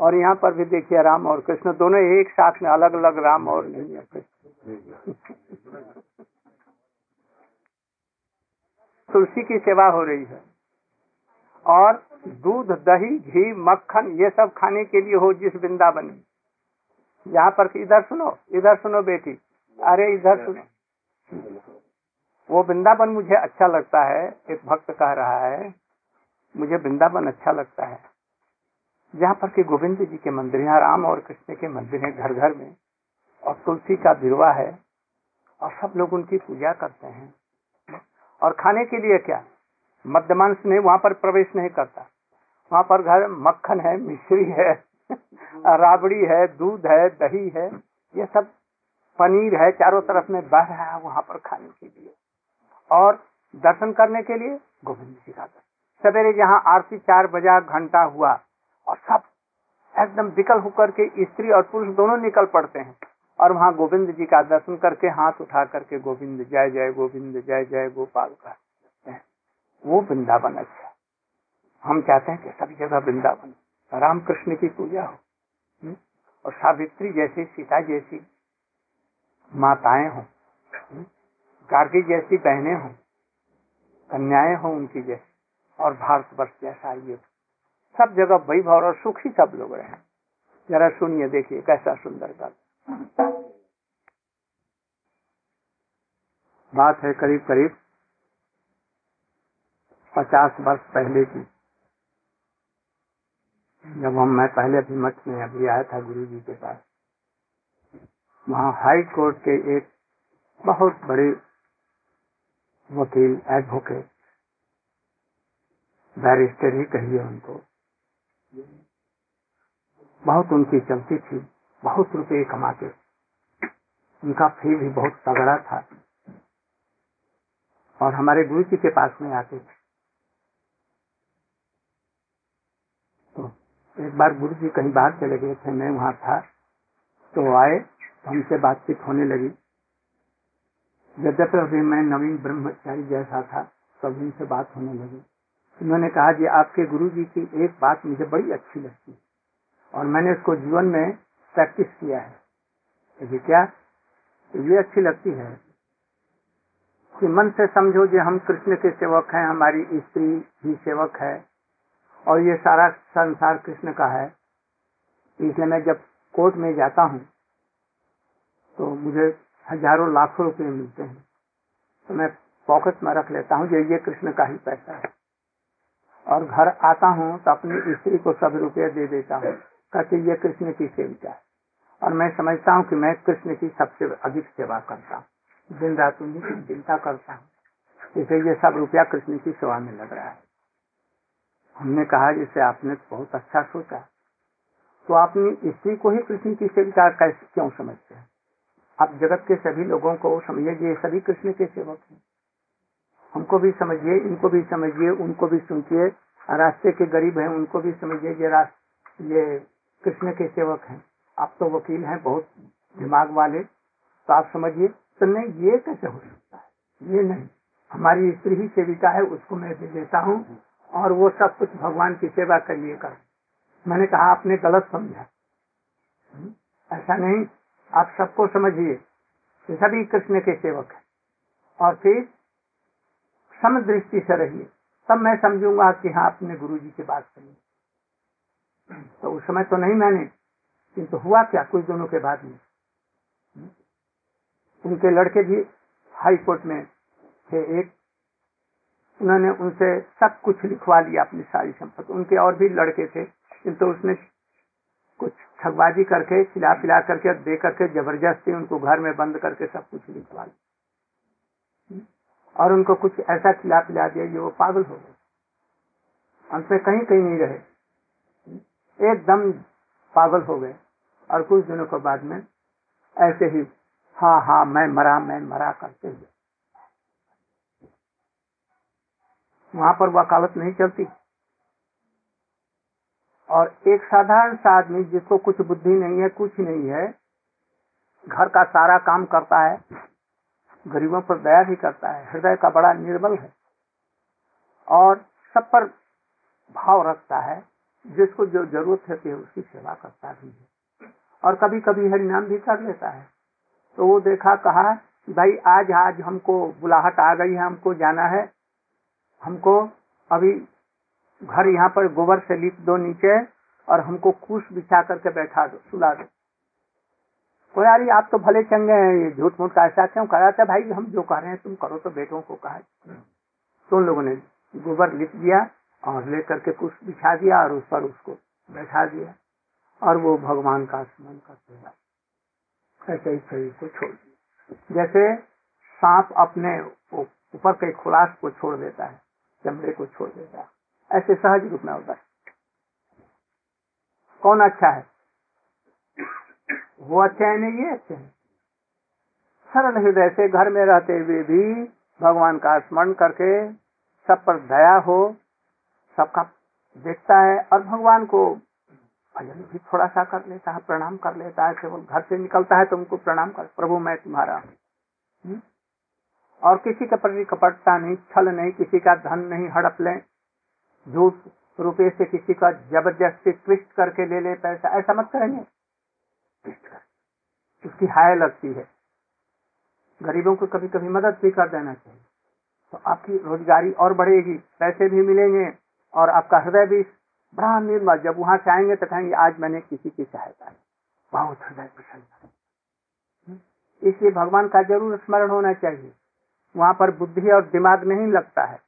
और यहाँ पर भी देखिए राम और कृष्ण दोनों एक साथ में अलग अलग राम और नहीं तुलसी की सेवा हो रही है। और दूध, दही, घी, मक्खन, ये सब खाने के लिए हो जिस वृंदावन में। यहाँ पर इधर सुनो इधर सुनो बेटी। अरे इधर सुनो। वो वृंदावन मुझे अच्छा लगता है, एक भक्त कह रहा है, मुझे वृंदावन अच्छा लगता है। जहाँ पर के गोविंद जी के मंदिर यहाँ राम और कृष्ण के मंदिर है घर घर में, और तुलसी का बिरवा है, और सब लोग उनकी पूजा करते हैं। और खाने के लिए क्या? मध्यमांश में वहाँ पर प्रवेश नहीं करता। वहाँ पर घर मक्खन है, मिश्री है, राबड़ी है, दूध है, दही है, ये सब पनीर है, चारों तरफ़ में बह रहा है वहाँ पर खाने के लिए। और दर्शन करने के लिए गोविंद जी का सवेरे जहाँ आरती चार बजा घंटा हुआ और सब एकदम विकल होकर के स्त्री और पुरुष दोनों निकल पड़ते हैं और वहाँ गोविंद जी का दर्शन करके हाथ उठा करके गोविंद, जय जय गोविंद, जय जय गोपाल का वो वृंदावन अच्छा हम चाहते हैं कि सभी जगह वृंदावन राम कृष्ण की पूजा हो हम्म? और सावित्री जैसी, सीता जैसी माताएँ हो हम्म? गार्गी जैसी बहनें हो, कन्याएँ हो उनकी जैसी, और भारतवर्ष जैसा ये सब जगह वैभव और सुखी सब लोग रहे। जरा सुनिए, देखिए, कैसा सुंदर गल बात है करीब करीब पचास वर्ष पहले की। जब हम, मैं पहले अभी मठ में अभी आया था गुरु जी के पास, वहाँ हाई कोर्ट के एक बहुत बड़े वकील एडवोकेट बैरिस्टर ही कहिए उनको। बहुत उनकी चलती थी, बहुत रुपए कमाते उनका फ़ी भी बहुत तगड़ा था। और हमारे गुरु जी के पास में आते थे। तो एक बार गुरु जी कहीं बाहर चले गए थे, मैं वहाँ था। तो आए तो हमसे बातचीत होने लगी। यद्यपि अभी मैं नवीन ब्रह्मचारी जैसा था, तब तो उनसे बात होने लगी। उन्होंने कहा जी आपके गुरु जी की एक बात मुझे बड़ी अच्छी लगती है। और मैंने इसको जीवन में प्रैक्टिस किया है। जी क्या? ये अच्छी लगती है कि मन से समझो जो हम कृष्ण के सेवक हैं, हमारी स्त्री भी सेवक है। और ये सारा संसार कृष्ण का है। इसलिए मैं जब कोर्ट में जाता हूँ तो मुझे हज़ारों लाखों रुपए मिलते हैं। तो मैं पॉकेट में रख लेता हूँ ये कृष्ण का ही पैसा है। और घर आता हूँ तो अपनी स्त्री को सब रुपये दे देता हूँ। कहते, ये कृष्ण की सेविका है। और मैं समझता हूँ कि मैं कृष्ण की सबसे अधिक सेवा करता हूँ। दिन रात उन्हीं की चिंता करता हूँ। इसे ये सब रुपया कृष्ण की सेवा में लग रहा है। हमने कहा जैसे आपने बहुत अच्छा सोचा। तो आपने स्त्री को ही कृष्ण की सेविका क्यों समझते हैं? आप जगत के सभी लोगों को समझिए ये सभी कृष्ण के सेवक हैं। हमको भी समझिए, इनको भी समझिए, उनको भी सुनिए। रास्ते के गरीब हैं, उनको भी समझिए, ये ये कृष्ण के सेवक हैं। आप तो वकील हैं, बहुत दिमाग वाले तो आप समझिए। तो नहीं, ये कैसे हो सकता है? ये नहीं। हमारी स्त्री ही सेविका है, उसको मैं दे देता हूँ, और वो सब कुछ भगवान की सेवा करिए कर। मैंने कहा, आपने गलत समझा। ऐसा नहीं। आप सबको समझिए। सभी कृष्ण के सेवक है। और फिर सम दृष्टि से रहिए। तब मैं समझूँगा कि हाँ अपने गुरु जी की बात सुनिए तो उस समय तो नहीं मैंने, किंतु हुआ क्या? कुछ दिनों के बाद में। उनके लड़के भी हाई कोर्ट में थे एक। उन्होंने उनसे सब कुछ लिखवा लिया, अपनी सारी संपत्ति। उनके और भी लड़के थे, किंतु उसने कुछ ठगबाजी करके खिला पिला करके दे करके ज़बरदस्ती उनको घर में बंद करके सब कुछ लिखवा लिया। और उनको कुछ ऐसा खिला पिला दिया जो वो पागल हो गए। अंत में कहीं कहीं नहीं रहे। एकदम पागल हो गए। और कुछ दिनों के बाद में ऐसे ही हाँ हाँ मैं मरा मैं मरा करते हुए। वहाँ पर वकालत नहीं चलती। और एक साधारण सा आदमी जिसको कुछ बुद्धि नहीं है, कुछ नहीं है, घर का सारा काम करता है गरीबों पर दया भी करता है, हृदय का बड़ा निर्बल है और सब पर भाव रखता है, जिसको जो ज़रूरत है उसकी सेवा करता भी है। और कभी कभी हरिनाम भी कर लेता है। तो वो देखा, कहा कि भाई, आज आज हमको बुलाहट आ गई है, हमको जाना है। हमको अभी घर यहाँ पर गोबर से लिप दो नीचे और हमको कुश बिछा करके बैठा दो, सुला दो। तो यार आप तो भले चंगे हैं, ये झूठ मूठ का ऐसा क्यों करा था भाई? हम जो कह रहे हैं, तुम करो तो बेटों को कहा तो उन लोगों ने गोबर लिप दिया और लेकर के कुछ बिछा दिया और उस पर उसको बैठा दिया और वो भगवान का स्मरण करते हैं ऐसे ही शरीर को छोड़ दिया। जैसे सांप अपने ऊपर के खुलास को छोड़ देता है, चमड़े को छोड़ देता है, ऐसे सहज रूप में होता है। कौन अच्छा है? वो अच्छे है, नहीं, ये अच्छे हैं। सरल हृदय से घर में रहते हुए भी भगवान का स्मरण करके सब पर दया हो, सबका देखता है और भगवान को भजन भी थोड़ा सा कर लेता है, प्रणाम कर लेता है, केवल घर से निकलता है तो उनको प्रणाम कर, प्रभु मैं तुम्हारा हूँ। और किसी के प्रति कपटता नहीं, छल नहीं, किसी का धन नहीं, हड़प ले। झूठ रुपये से किसी का ज़बरदस्ती ट्विस्ट करके ले ले पैसा, ऐसा मत करेंगे। कर उसकी हाय लगती है। गरीबों को कभी कभी मदद भी कर देना चाहिए। तो आपकी रोजगारी और बढ़ेगी, पैसे भी मिलेंगे और आपका हृदय भी बड़ा निर्मल, जब वहाँ से आएँगे तो कहेंगे, आज मैंने किसी की सहायता की। बहुत हृदय प्रसन्न इसलिए भगवान का ज़रूर स्मरण होना चाहिए। वहाँ पर बुद्धि और दिमाग नहीं लगता है।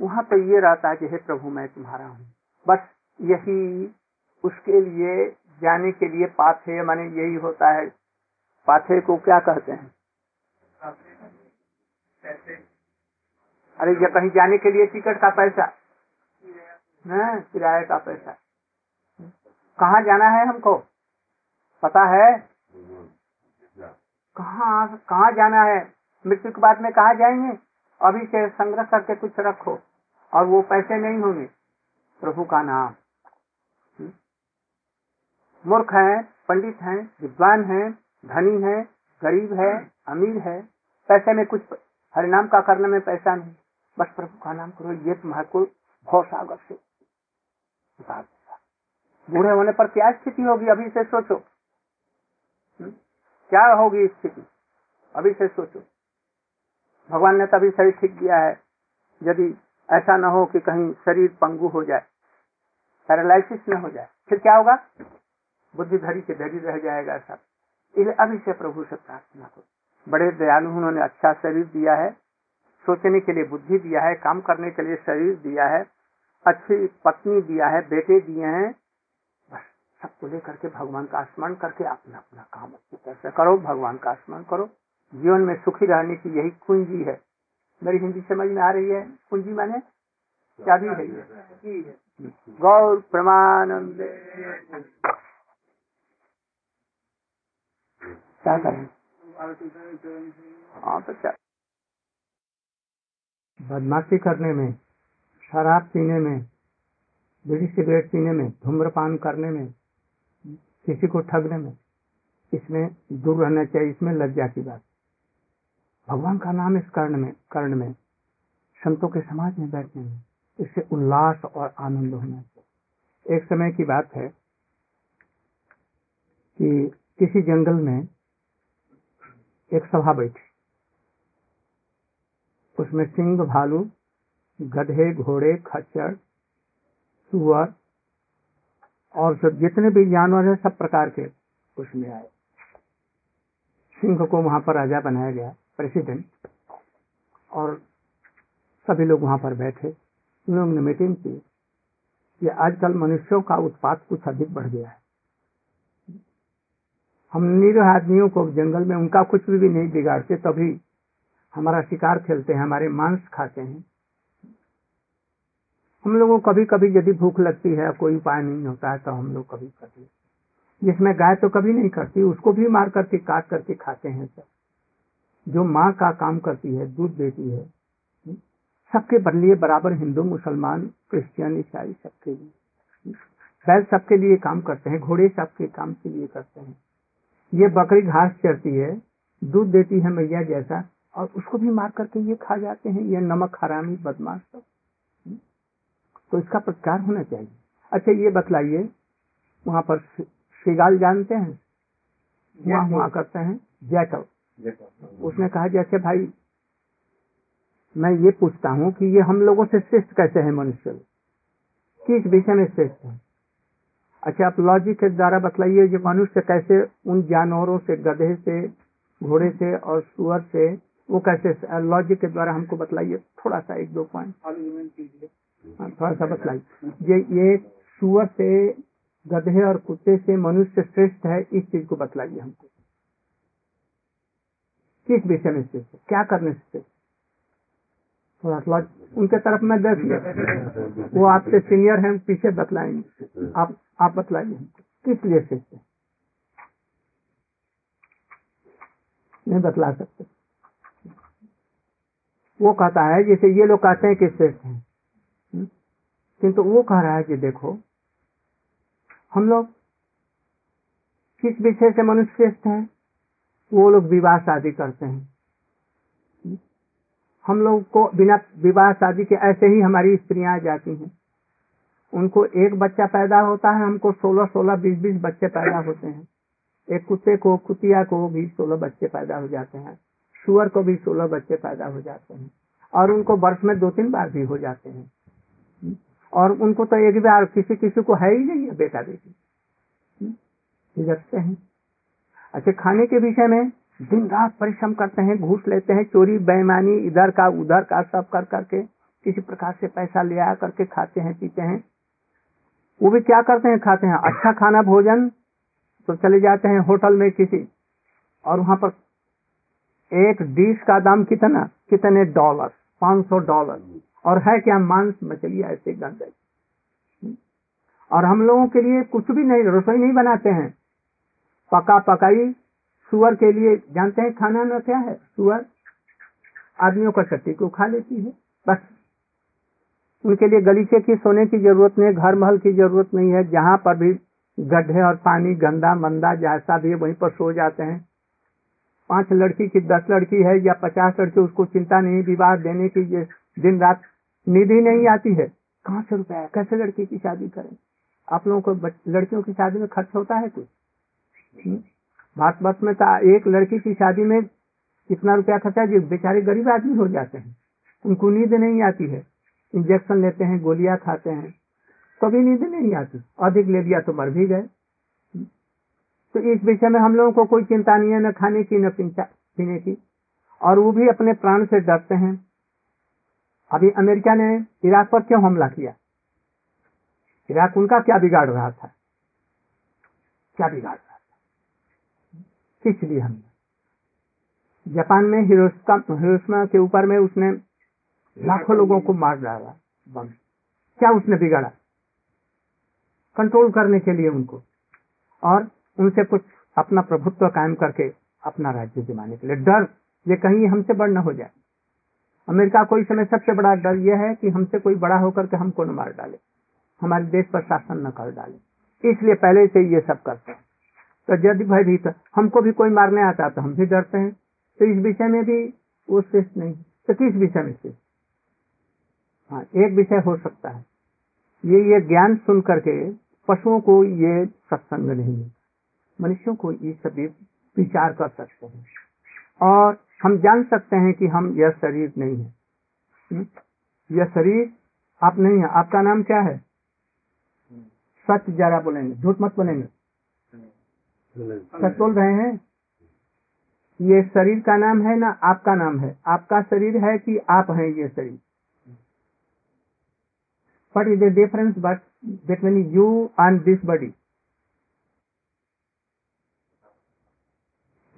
वहाँ पर ये रहता है कि, हे प्रभु, मैं तुम्हारा हूँ। बस यही उसके लिए जाने के लिए पाथे माने यही होता है। पाथे को क्या कहते हैं? अरे, ये कहीं जाने के लिए टिकट का पैसा? किराए का पैसा। कहाँ जाना है हमको? पता है? कहाँ कहाँ जाना है? मृत्यु के बाद में कहा जाएँगे? अभी से संग्रह करके कुछ रखो, और वो पैसे नहीं होंगे। प्रभु का नाम। मूर्ख है, पंडित हैं, विद्वान हैं, धनी है, गरीब है, अमीर है। पैसे में कुछ हरिनाम का करने में पैसा नहीं। बस प्रभु का नाम करो, ये तुम्हारे को भौ सागर से बूढ़े होने पर क्या स्थिति होगी? अभी से सोचो। क्या होगी स्थिति? अभी से सोचो। भगवान ने तभी शरीर ठीक किया है, यदि ऐसा न हो कि कहीं शरीर पंगु हो जाए, पैरालिसिस न हो जाए। फिर क्या होगा? बुद्धि धरी के धरी रह जाएगा सब इसलिए अभी से प्रभु से प्रार्थना करो। बड़े दयालु उन्होंने अच्छा शरीर दिया है सोचने के लिए बुद्धि दिया है काम करने के लिए शरीर दिया है अच्छी पत्नी दिया है बेटे दिए हैं बस सबको लेकर के भगवान का स्मरण करके अपना अपना काम अच्छी तरह से करो भगवान का स्मरण करो। जीवन में सुखी रहने की यही कुंजी है। मेरी हिंदी समझ में आ रही है? कुंजी माने? क्या भी है। गौर प्रमानंद। क्या करें? हाँ तो क्या? बदमाशी करने में, शराब पीने में, बीड़ी सिगरेट पीने में, धूम्रपान करने में, किसी को ठगने में, इसमें दूर रहना चाहिए, इसमें लज्जा की बात। भगवान का नाम इस कर्ण में कर्ण में, संतों के समाज में बैठने में, इससे उल्लास और आनंद होना चाहिए। एक समय की बात है कि किसी जंगल में एक सभा बैठी। उसमें सिंह, भालू, गधे, घोड़े, खच्चर, सुअर और सब जितने भी जानवर है, सब प्रकार के उसमें आए। सिंह को वहाँ पर राजा बनाया गया, प्रेसिडेंट, और सभी लोग वहाँ पर बैठे। उन लोगों ने मीटिंग की। कि आजकल मनुष्यों का उत्पाद कुछ अधिक बढ़ गया है। हम निरह आदमियों को जंगल में उनका कुछ भी, भी नहीं बिगाड़ते तभी हमारा शिकार खेलते हैं हमारे मांस खाते हैं। हम लोगों को कभी कभी यदि भूख लगती है कोई उपाय नहीं होता है तो हम लोग कभी कभी जिसमें गाय तो कभी नहीं करती उसको भी मार करके काट करके खाते हैं सब। जो माँ का काम करती है दूध देती है सबके लिए बराबर हिंदू मुसलमान क्रिश्चियन ईसाई सबके लिए। बैल सबके लिए काम करते हैं घोड़े सबके काम के लिए करते हैं। ये बकरी घास चरती है दूध देती है मैया जैसा और उसको भी मार करके ये खा जाते हैं ये नमक हरामी बदमाश सब। तो इसका प्रतिकार होना चाहिए। अच्छा ये बतलाइए वहाँ पर शिगाल जानते हैं? वहाँ हुआ करते हैं? जैकब। उसने कहा जैसे भाई मैं ये पूछता हूँ कि ये हम लोगों से श्रेष्ठ कैसे है मनुष्य किस विषय में श्रेष्ठ है? अच्छा आप लॉजिक के द्वारा बतलाइए जो मनुष्य कैसे उन जानवरों से गधे से घोड़े से और सुअर से वो कैसे लॉजिक के द्वारा हमको बतलाइए। थोड़ा सा एक दो पॉइंट थोड़ा सा बतलाइए। ये ये सुअर से गधे और कुत्ते से मनुष्य श्रेष्ठ है इस चीज़ को बतलाइए हमको। किस विषय में श्रेष्ठ क्या करने से श्रेष्ठ थोड़ा सा उनके तरफ़ में देख लिया वो आपसे सीनियर हैं, पीछे बतलाएँगे। आप आप बतलाइए। किस लिए है नहीं बतला सकते। वो कहता है जैसे ये लोग कहते हैं कि श्रेष्ठ है हम्म? किंतु वो कह रहा है कि देखो, हम लोग किस विषय से मनुष्य श्रेष्ठ है? वो लोग विवाह शादी करते हैं। हम लोग को बिना विवाह शादी के ऐसे ही हमारी स्त्रियाँ जाती हैं। उनको एक बच्चा पैदा होता है, हमको सोलह सोलह बीस बीस बच्चे पैदा होते हैं। एक कुत्ते को, कुतिया को भी सोलह बच्चे पैदा हो जाते हैं। सुअर को भी सोलह बच्चे पैदा हो जाते हैं। और उनको वर्ष में दो तीन बार भी हो जाते हैं। और उनको तो एक बार किसी किसी को है ही नहीं है बेटा बेटी रखते हैं। अच्छा खाने के विषय में दिन रात परिश्रम करते हैं, घूस लेते हैं, चोरी, बेईमानी, इधर का, उधर का, सब कर करके, किसी प्रकार से पैसा ले आ करके खाते हैं, पीते हैं। वो भी क्या करते हैं, खाते हैं। अच्छा खाना, भोजन तो चले जाते हैं होटल में किसी, और वहाँ पर एक डिश का दाम कितना, कितने डॉलर, पाँच सौ डॉलर। और है क्या मांस, मछली, ऐसे गंदे। और हम लोगों के लिए कुछ भी नहीं, रसोई नहीं बनाते हैं। पका पकाई सुअर के लिए, जानते हैं खाना में क्या है? सुअर आदमियों का चट्टी को खा लेती है, बस। उनके लिए गलीचे की, सोने की ज़रूरत नहीं घर महल की ज़रूरत नहीं है, जहाँ पर भी गड्ढे और पानी, गंदा, मंदा जैसा भी है, वहीं पर सो जाते हैं। पाँच लड़की की दस लड़की है या पचास लड़की, उसको चिंता नहीं, विवाह देने की ये दिन रात निधि नहीं आती है। कहाँ से रुपया कैसे लड़की की शादी करें? आप लोगों को लड़कियों की शादी में खर्च होता है कुछ? भारत वर्ष में एक लड़की की शादी में कितना रुपया खर्चा है? बेचारे गरीब आदमी हो जाते हैं। उनको नींद नहीं आती है। इंजेक्शन लेते हैं, गोलियाँ खाते हैं। कभी नींद नहीं आती। अधिक ले लिया तो मर भी गए। तो इस विषय में हम लोगों को कोई चिंता नहीं है, न खाने की, न पीने की। और वो भी अपने प्राण से डरते हैं। अभी अमेरिका ने इराक पर क्यों हमला किया? इराक उनका क्या बिगाड़ रहा था? क्या बिगाड़ था हमने जापान में हिरोशिमा के ऊपर में उसने लाखों लोगों को मार डाला, बम। क्या उसने बिगाड़ा? कंट्रोल करने के लिए उनको। और उनसे कुछ अपना प्रभुत्व कायम करके अपना राज्य दिमाने के लिए। डर, ये कहीं हमसे बड़ न हो जाए। अमेरिका को इस समय सबसे बड़ा डर यह है कि हमसे कोई बड़ा होकर के हमको न मार डाले? हमारे देश पर शासन न कर डाले। इसलिए पहले से ये सब करते हैं। तो यदि भयभीत हमको भी कोई मारने आता तो हम भी डरते हैं। तो इस विषय में भी वो श्रेष्ठ नहीं तो किस विषय में श्रेष्ठ? हाँ एक विषय हो सकता है। ये ये ज्ञान सुन करके पशुओं को ये सत्संग नहीं है। मनुष्यों को ये सभी विचार कर सकते हैं। और हम जान सकते हैं कि हम, यह शरीर नहीं है। हम्म? यह शरीर आप नहीं है। आपका नाम क्या है? सच जरा बोलेंगे, झूठ मत बोलेंगे। सच बोल रहे हैं? ये शरीर का नाम है ना आपका नाम है? आपका शरीर है कि आप हैं ये शरीर? What is the difference, but between you and this body?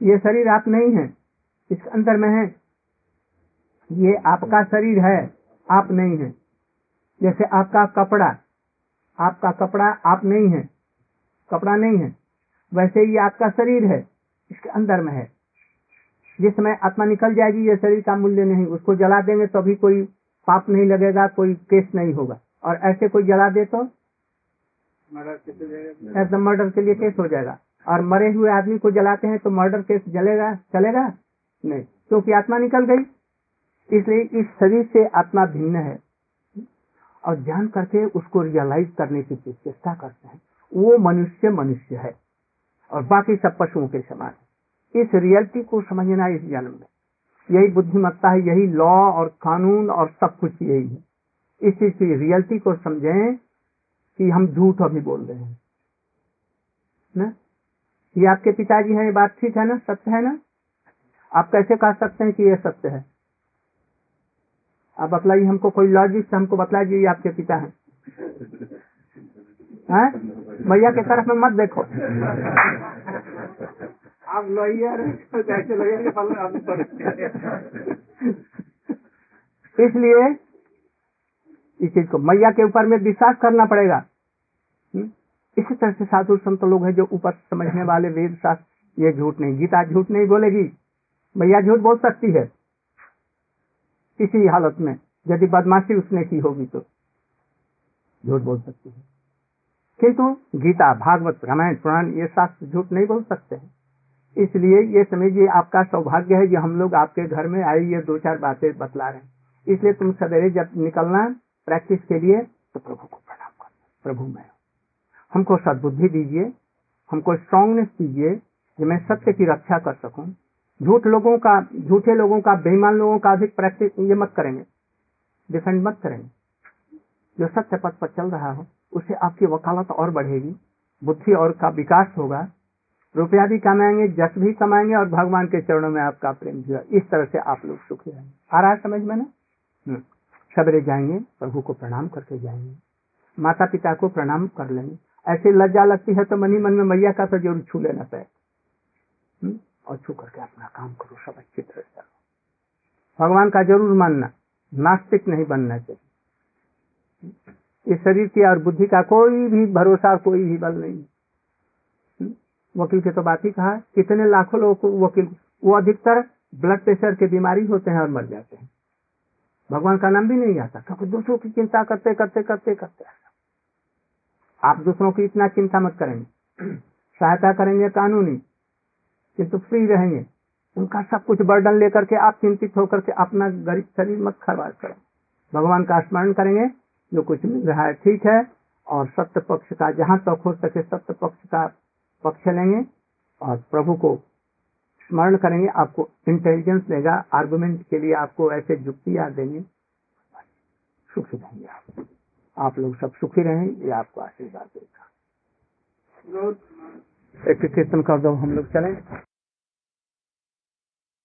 ये शरीर आप नहीं है इसके अंदर में है। ये आपका शरीर है, आप नहीं है। जैसे आपका कपड़ा आपका कपड़ा आप नहीं है, कपड़ा नहीं है। वैसे ही आपका शरीर है इसके अंदर में है। जिस समय आत्मा निकल जाएगी ये शरीर का मूल्य नहीं उसको जला देंगे तो भी कोई पाप नहीं लगेगा कोई केस नहीं होगा। और ऐसे कोई जला दे तो एकदम मर्डर के लिए केस हो जाएगा। और मरे हुए आदमी को जलाते हैं तो मर्डर केस जलेगा चलेगा? नहीं क्योंकि आत्मा निकल गई। इसलिए इस शरीर से आत्मा भिन्न है। और जान करके उसको रियलाइज़ करने की चेष्टा करते हैं। वो मनुष्य मनुष्य है। और बाकी सब पशुओं के समान। इस रियलिटी को समझना इस जन्म में। यही बुद्धिमत्ता है, यही लॉ और कानून और सब कुछ यही है। इस चीज़ की रियलिटी को समझें कि हम झूठ अभी बोल रहे हैं। ना? ये आपके पिताजी हैं, ये बात ठीक है ना? सत्य है ना? आप कैसे कह सकते हैं कि ये सत्य है? आप बतलाइए, हमको कोई लॉजिक से हमको बतलाइए ये आपके पिता हैं। है? मैया के तरफ़ में मत देखो। आप लॉयर कैसे इसलिए इस चीज़ को मैया के ऊपर में विश्वास करना पड़ेगा। हम्म? इसी तरह से साधु संत लोग हैं जो ऊपर समझने वाले वेद शास्त्र ये झूठ नहीं गीता झूठ नहीं बोलेगी। मैया झूठ बोल सकती है। किसी हालत में यदि बदमाशी उसने की होगी तो झूठ बोल सकती है। किंतु गीता, भागवत, रामायण, पुराण ये शास्त्र झूठ नहीं बोल सकते हैं। इसलिए ये समझिए आपका सौभाग्य है कि हम लोग आपके घर में आए, ये दो चार बातें बतला रहे हैं। इसलिए तुम सवेरे जब निकलना प्रैक्टिस के लिए तो प्रभु को प्रणाम कर प्रभु मैं हमको सद्बुद्धि दीजिए, हमको स्ट्रांगनेस दीजिए कि मैं सत्य की रक्षा कर सकूँ। झूठ लोगों का, झूठे लोगों का, बेईमान लोगों का अधिक प्रैक्टिस ये मत करेंगे। डिफेंड मत करेंगे। जो सत्य पथ पर चल रहा हो उससे आपकी वकालत और बढ़ेगी बुद्धि और का विकास होगा। रुपया भी कमाएँगे जस भी कमाएँगे और भगवान के चरणों में आपका प्रेम भी इस तरह से आप लोग सुखी रहेंगे। आ रहा समझ में ना? सवेरे जाएँगे प्रभु को प्रणाम करके जाएँगे। माता पिता को प्रणाम कर लेंगे। ऐसी लज्जा लगती है तो मनी मन में मैया का तो ज़रूर छू लेना पैर और छू करके अपना काम करो सब अच्छी तरह से भगवान का ज़रूर मानना नास्तिक नहीं बनना चाहिए। इस शरीर की और बुद्धि का कोई भी भरोसा, कोई भी बल नहीं। वकील के तो बात ही कहा कितने लाखों लोगों, वकील, वो अधिकतर ब्लड प्रेशर के बीमारी होते हैं और मर जाते हैं। भगवान का नाम भी नहीं आता, क्योंकि दूसरों की चिंता करते करते करते करते। आप दूसरों की इतना चिंता मत करेंगे। सहायता करेंगे कानूनी, किंतु फ्री रहेंगे। उनका सब कुछ बर्डन लेकर के आप चिंतित होकर के अपना गरीब शरीर मत खराब करें। भगवान का स्मरण करेंगे जो कुछ मिल रहा है ठीक है और सत्य पक्ष का जहाँ तक हो सके सत्य पक्ष का पक्ष लेंगे और प्रभु को स्मरण करेंगे, आपको इंटेलिजेंस देगा आर्गुमेंट के लिए आपको ऐसे जुक्तियाँ देंगे। सुखी रहेंगे आप। आप लोग सब सुखी रहें, ये आपको आशीर्वाद देगा। एक कीर्तन कर दो, हम लोग चलें।